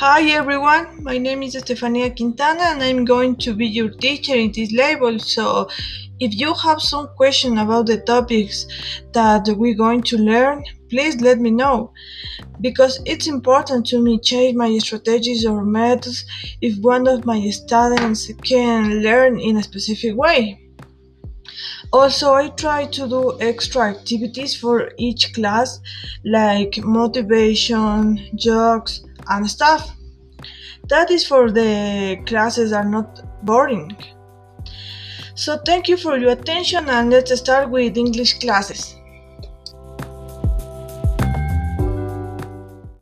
Hi everyone, my name is Estefania Quintana and I'm going to be your teacher in this level. So, if you have some question about the topics that we're going to learn, please let me know because it's important to me change my strategies or methods if one of my students can learn in a specific way. Also, I try to do extra activities for each class like motivation, jokes, and stuff. That is for the classes are not boring. So thank you for your attention and let's start with English classes.